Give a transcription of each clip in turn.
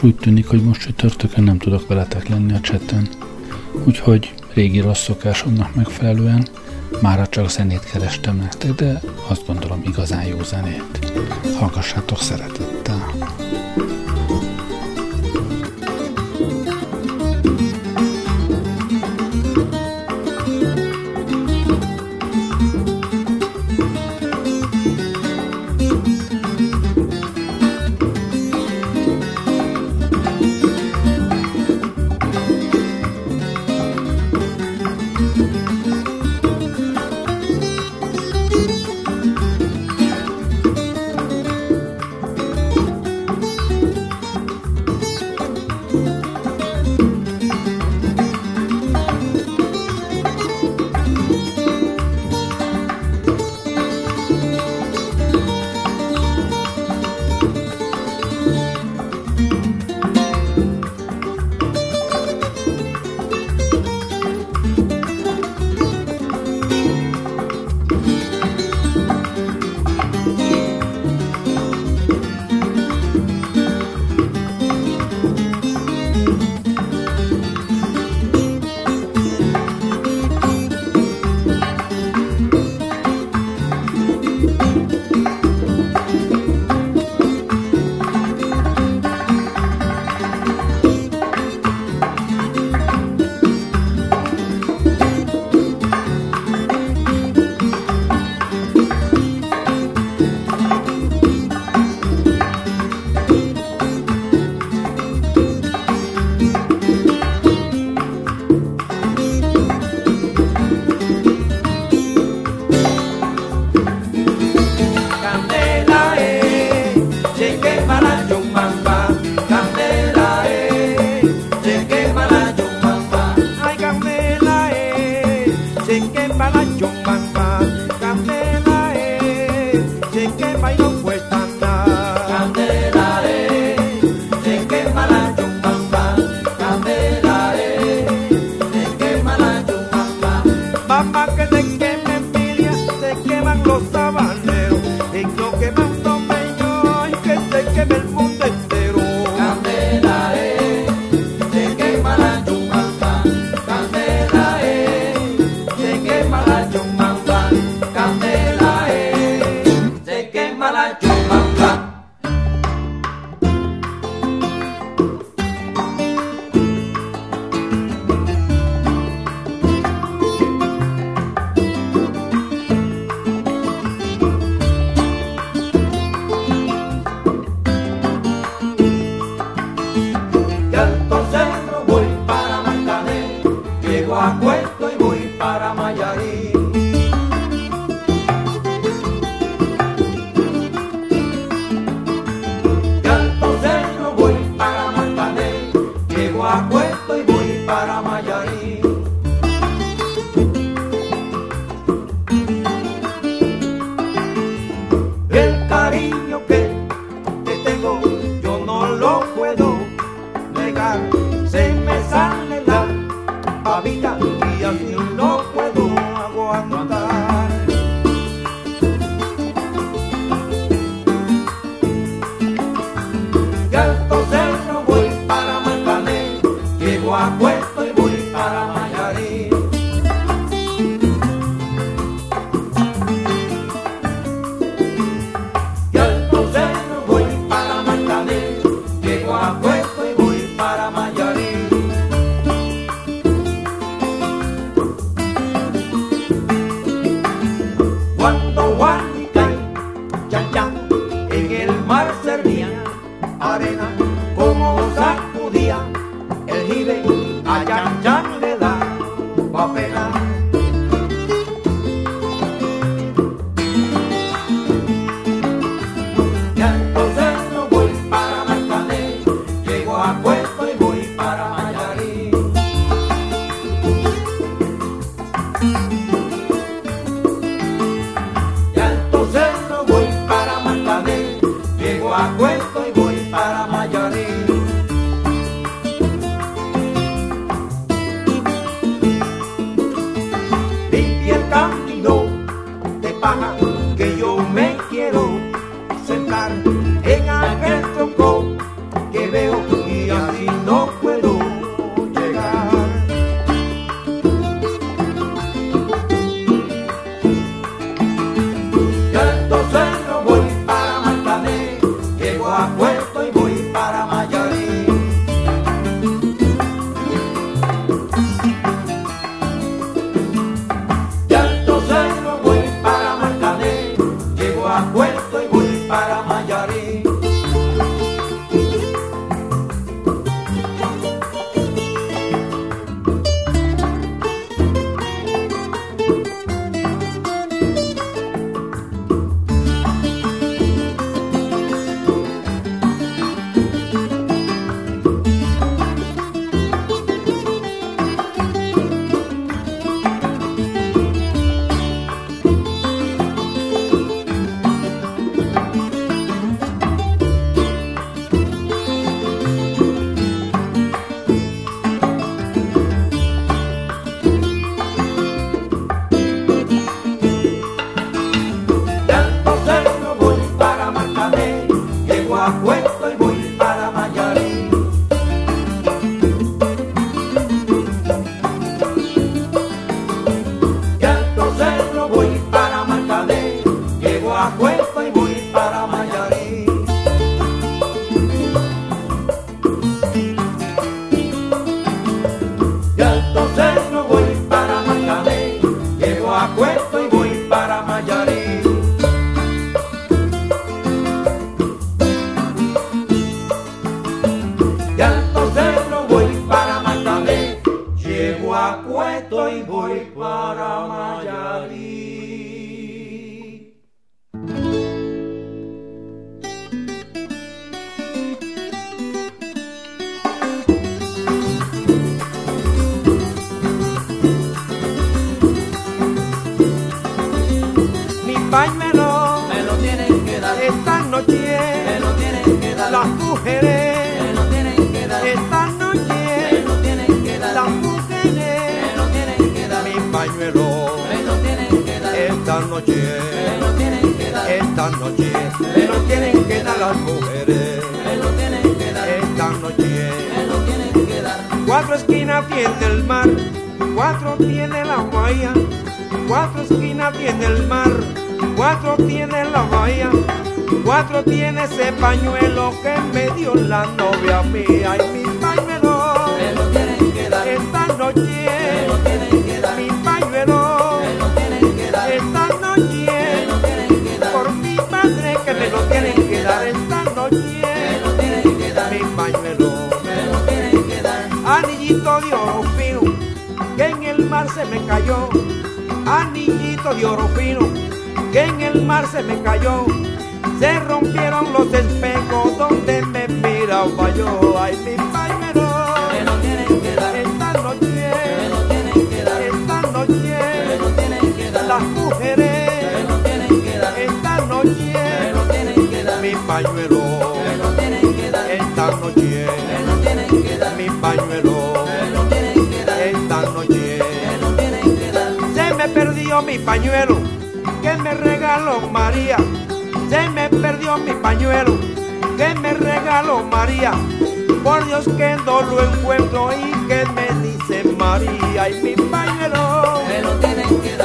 Sajnos úgy tűnik, hogy most csütörtökön nem tudok veletek lenni a cseten. Úgyhogy régi rossz szokásomnak megfelelően mára csak zenét kerestem nektek, de azt gondolom igazán jó zenét. Hallgassátok szeretettel! mujeres me lo tienen que dar. Esta noche. Mi pañuelo me lo tienen que dar. Esta noche. Mi pañuelo. Esta noche. Se me perdió mi pañuelo que me regaló María. Se me perdió mi pañuelo que me regaló María. Por Dios que no lo encuentro y que me dice María y mi pañuelo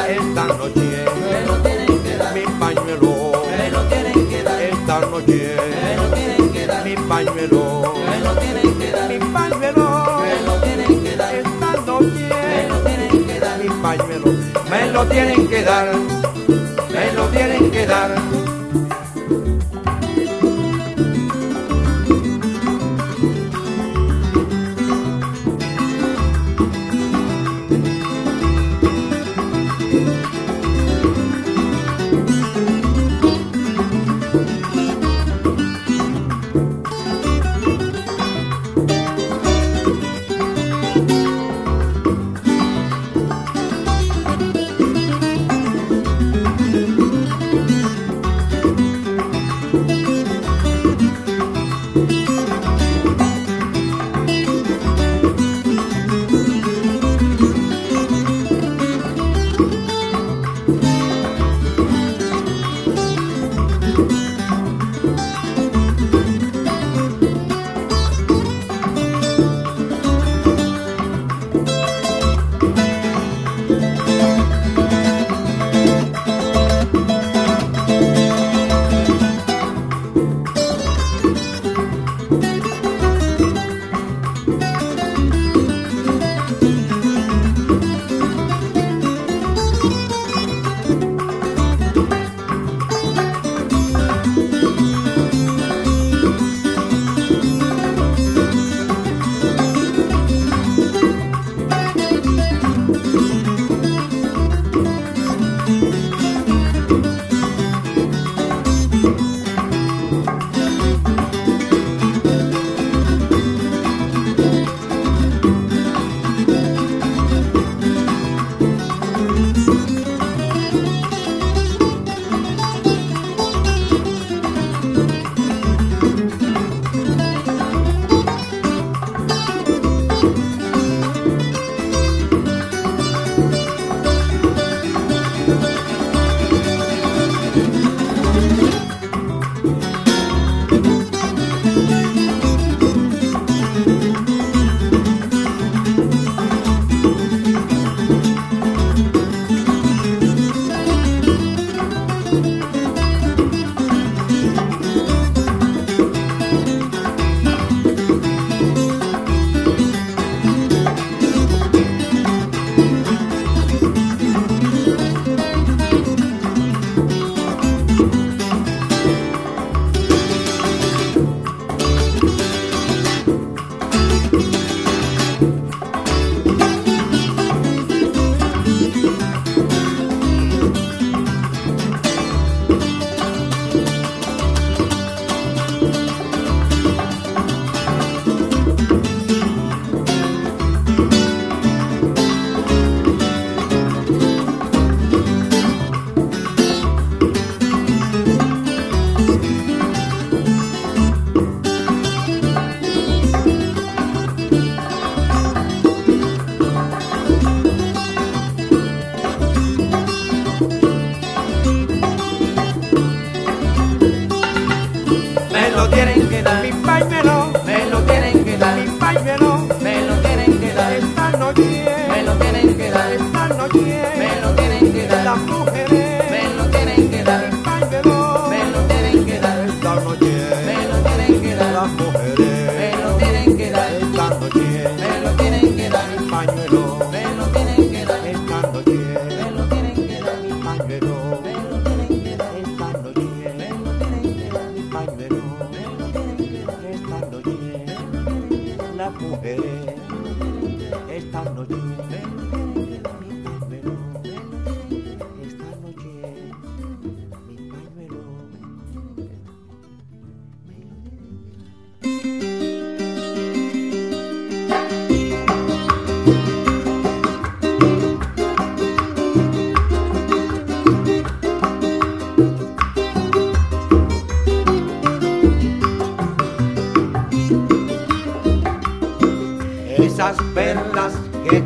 esta noche. Me lo tienen que dar. Mi pañuelo. Me lo tienen que dar. Esta noche. Me lo tienen que dar. Mi pañuelo. Me lo tienen que dar. Mi pañuelo. Me lo tienen que dar. Esta noche. Me lo tienen que dar. Mi pañuelo. Me lo tienen que dar.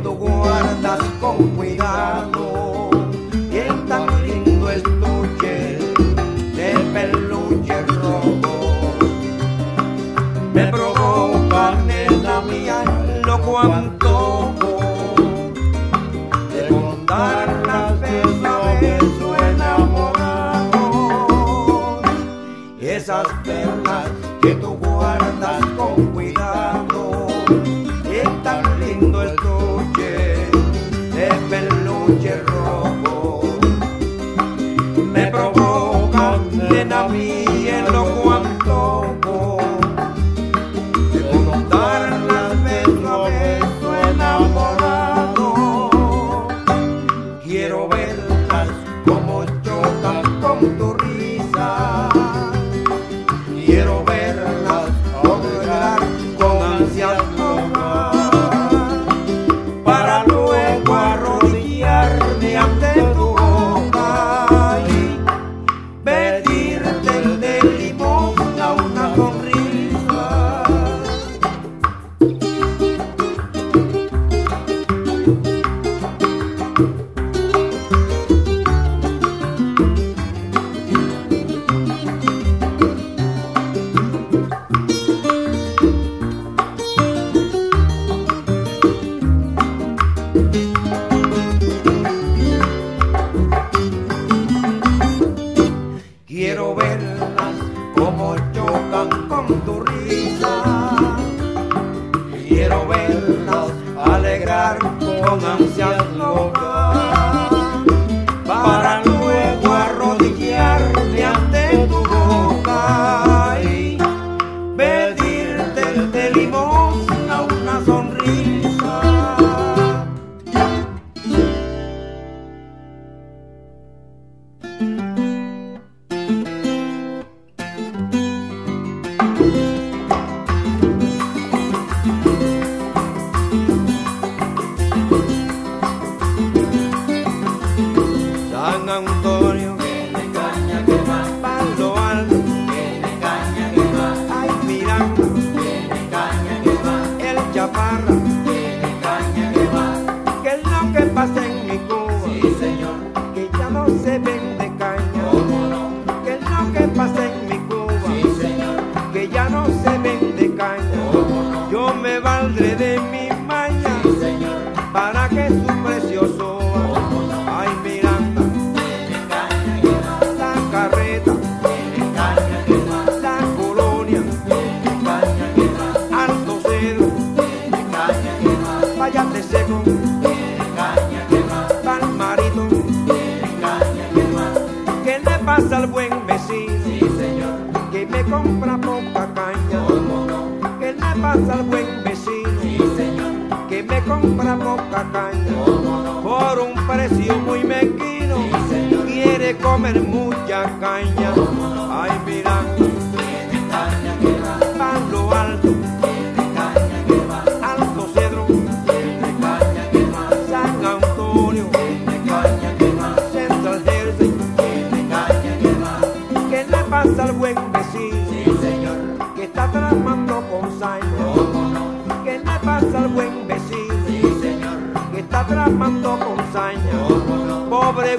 Que Com voltamos e as loucas.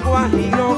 Guajiro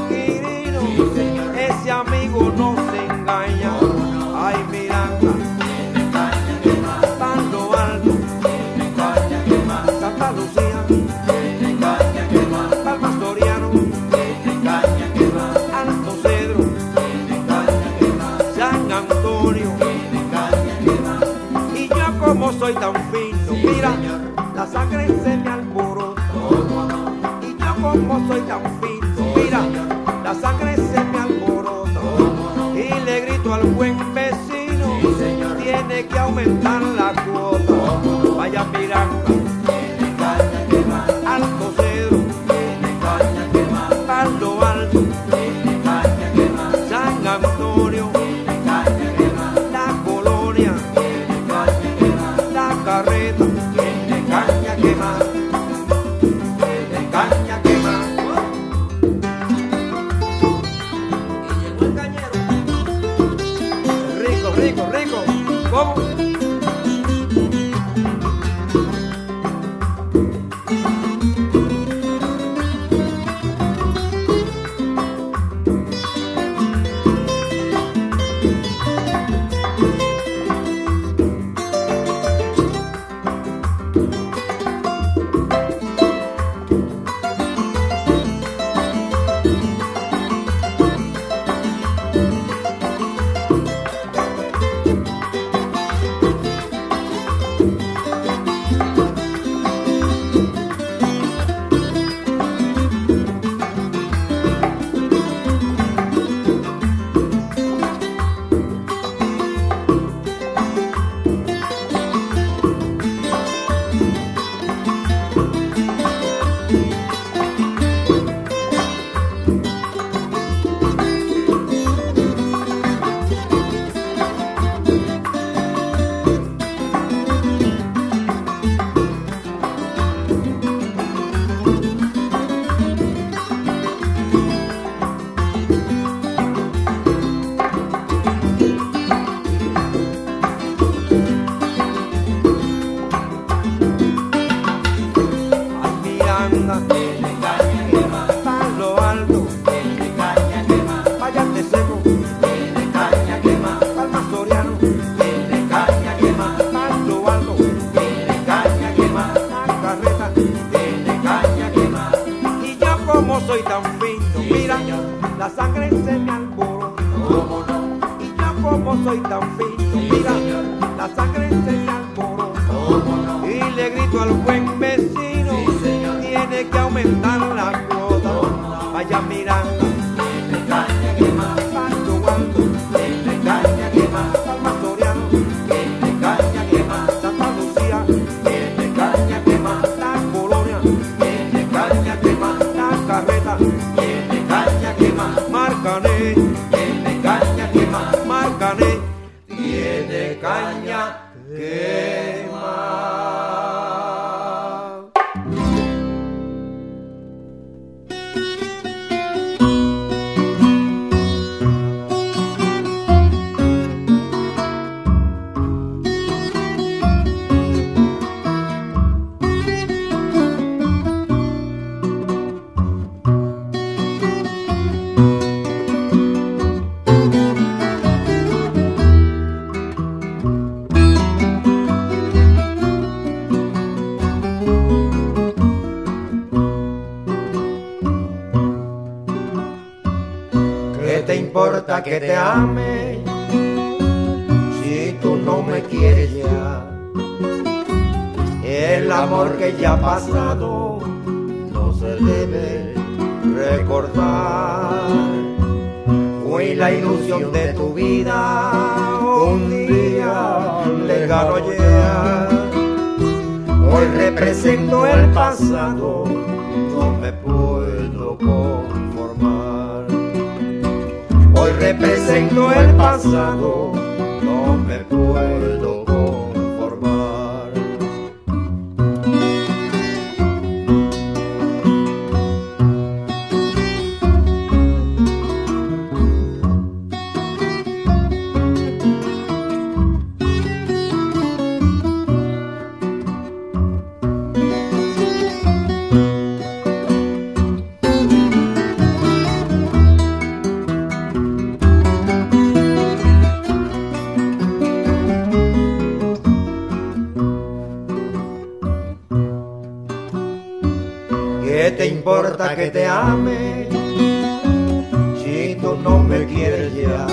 si tú no me quieres ya,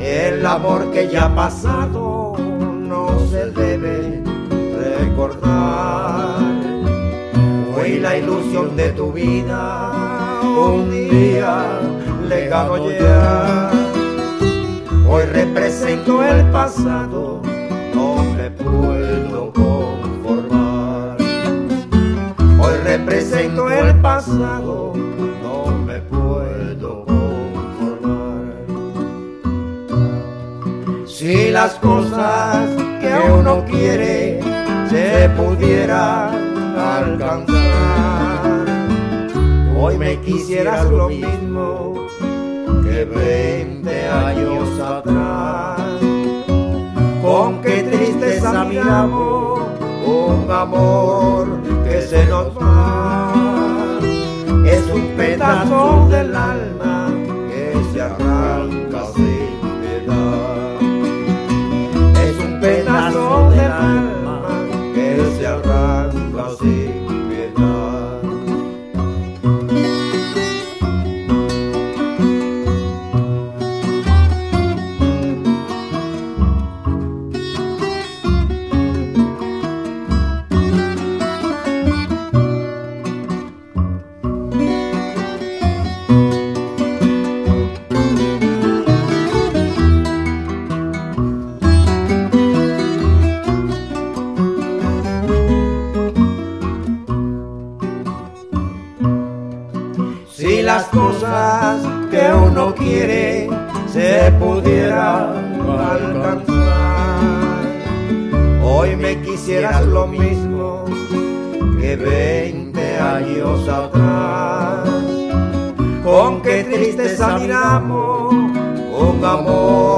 el amor que ya ha pasado no se debe recordar. Hoy la ilusión de tu vida un día le ya. Hoy represento el pasado no me puedo conformar. Si las cosas que uno quiere se pudieran alcanzar, hoy me quisieras lo mismo que 20 años atrás. Con qué tristeza miramos un amor que se nos va corazón de examinamos con amor.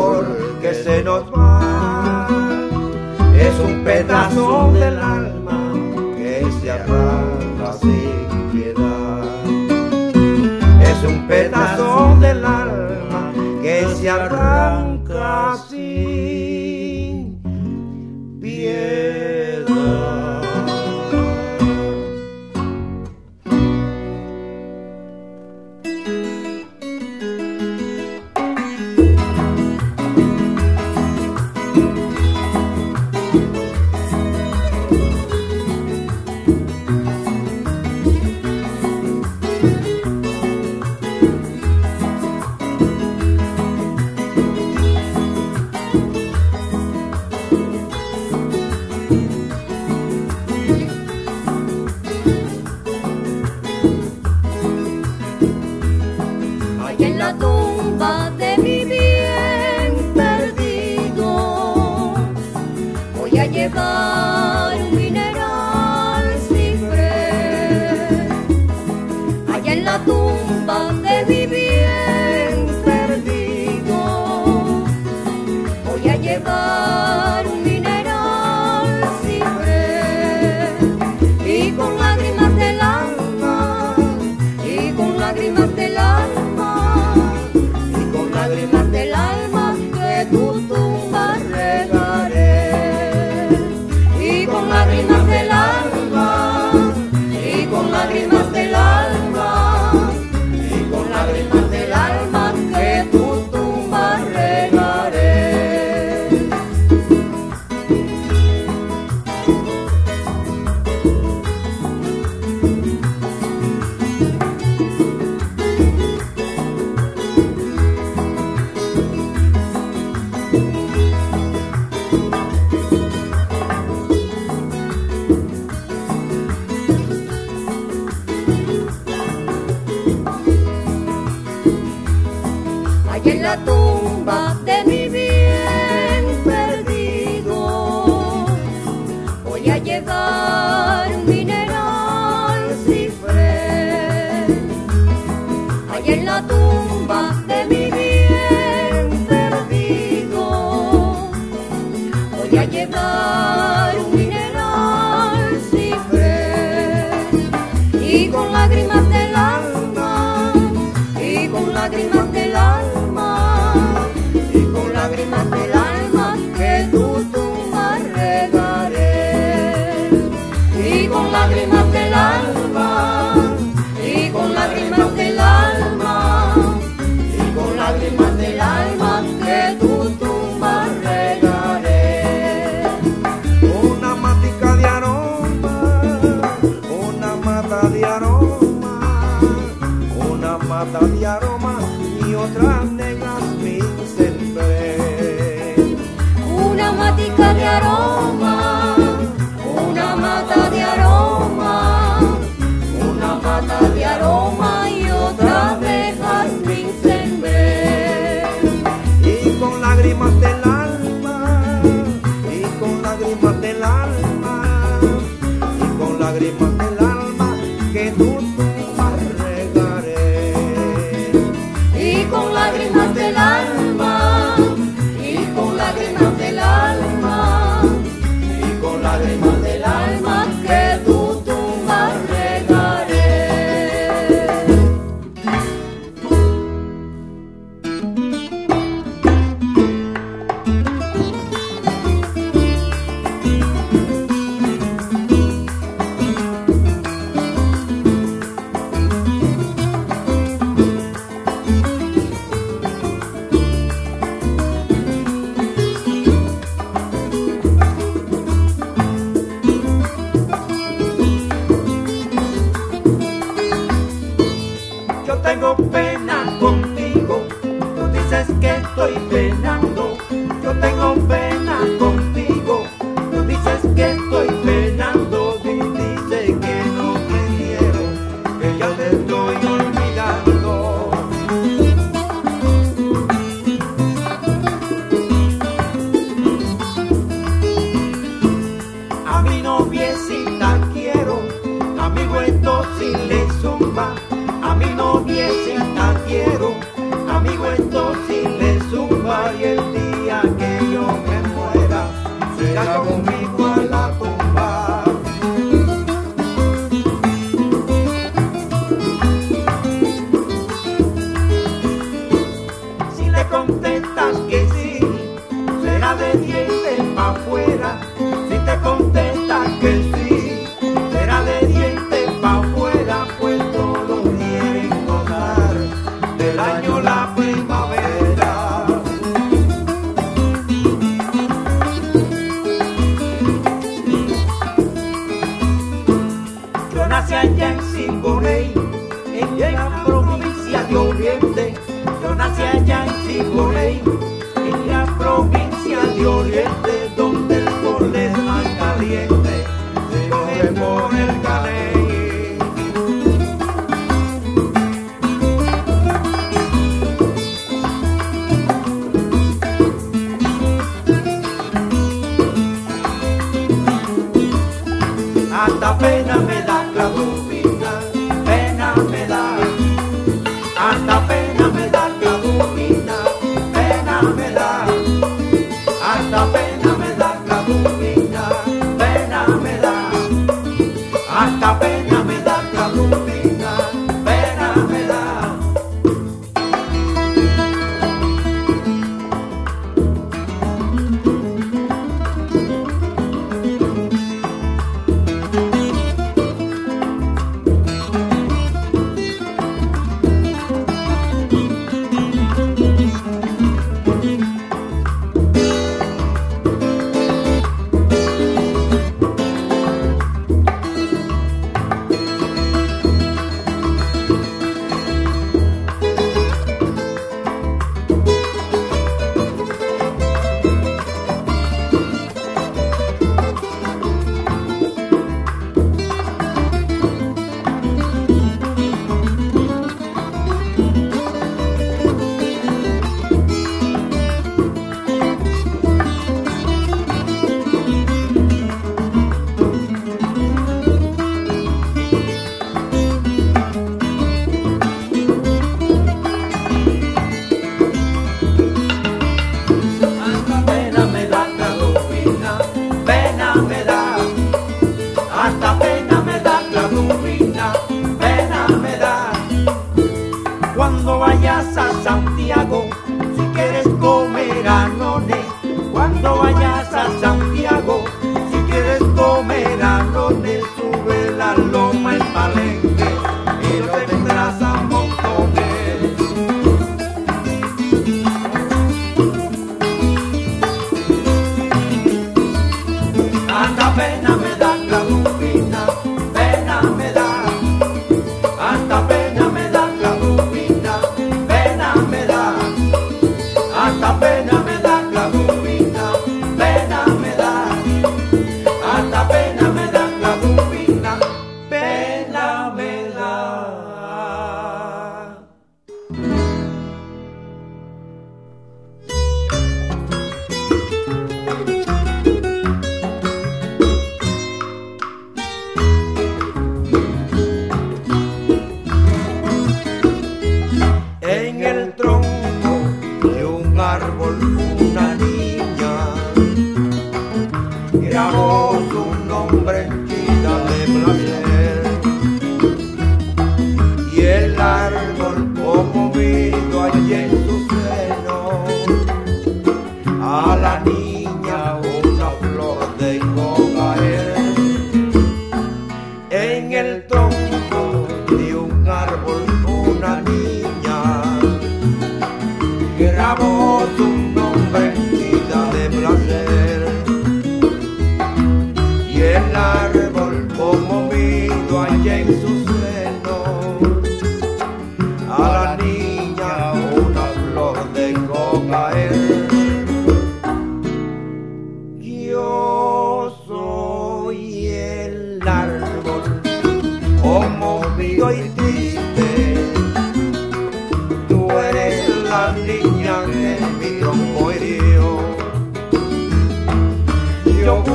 fenomenal.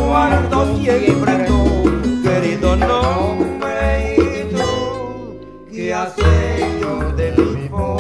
guardo siempre tu querido nombre y tú que has de mi voz.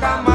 Sacamaya.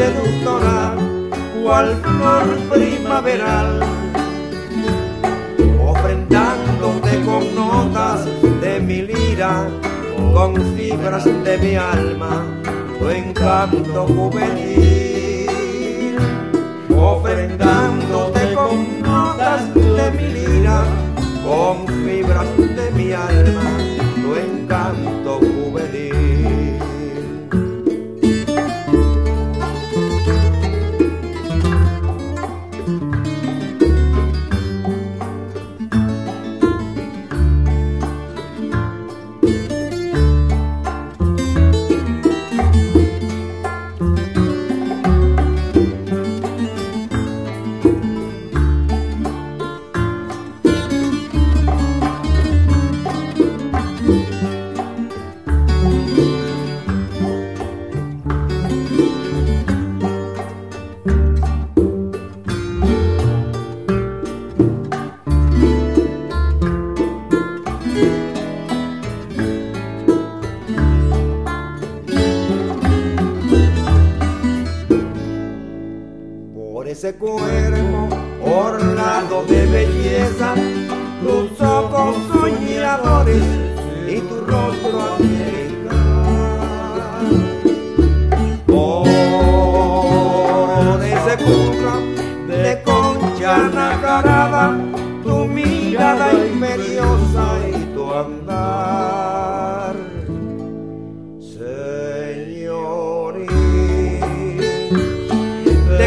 Seductora, cual flor primaveral, ofrendándote con notas de mi lira, con fibras de mi alma, tu encanto juvenil, ofrendándote con notas de mi lira, con fibras de mi alma, tu encanto juvenil.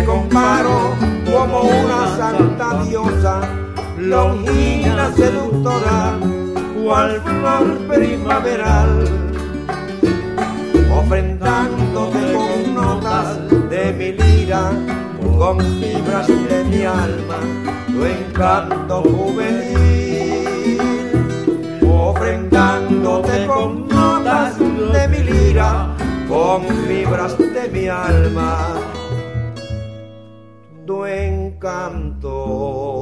Comparo como una santa diosa, longina seductora, cual flor primaveral, ofrendándote con notas de mi lira, con fibras de mi alma, tu encanto juvenil, ofrendándote con notas de mi lira, con fibras de mi alma tu encanto.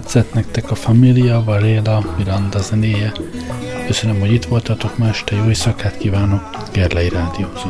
Tetszett nektek a Familia Varela Miranda zenéje. Köszönöm, hogy itt voltatok ma este, jó éjszakát kívánok, Gerlei Rádiózó.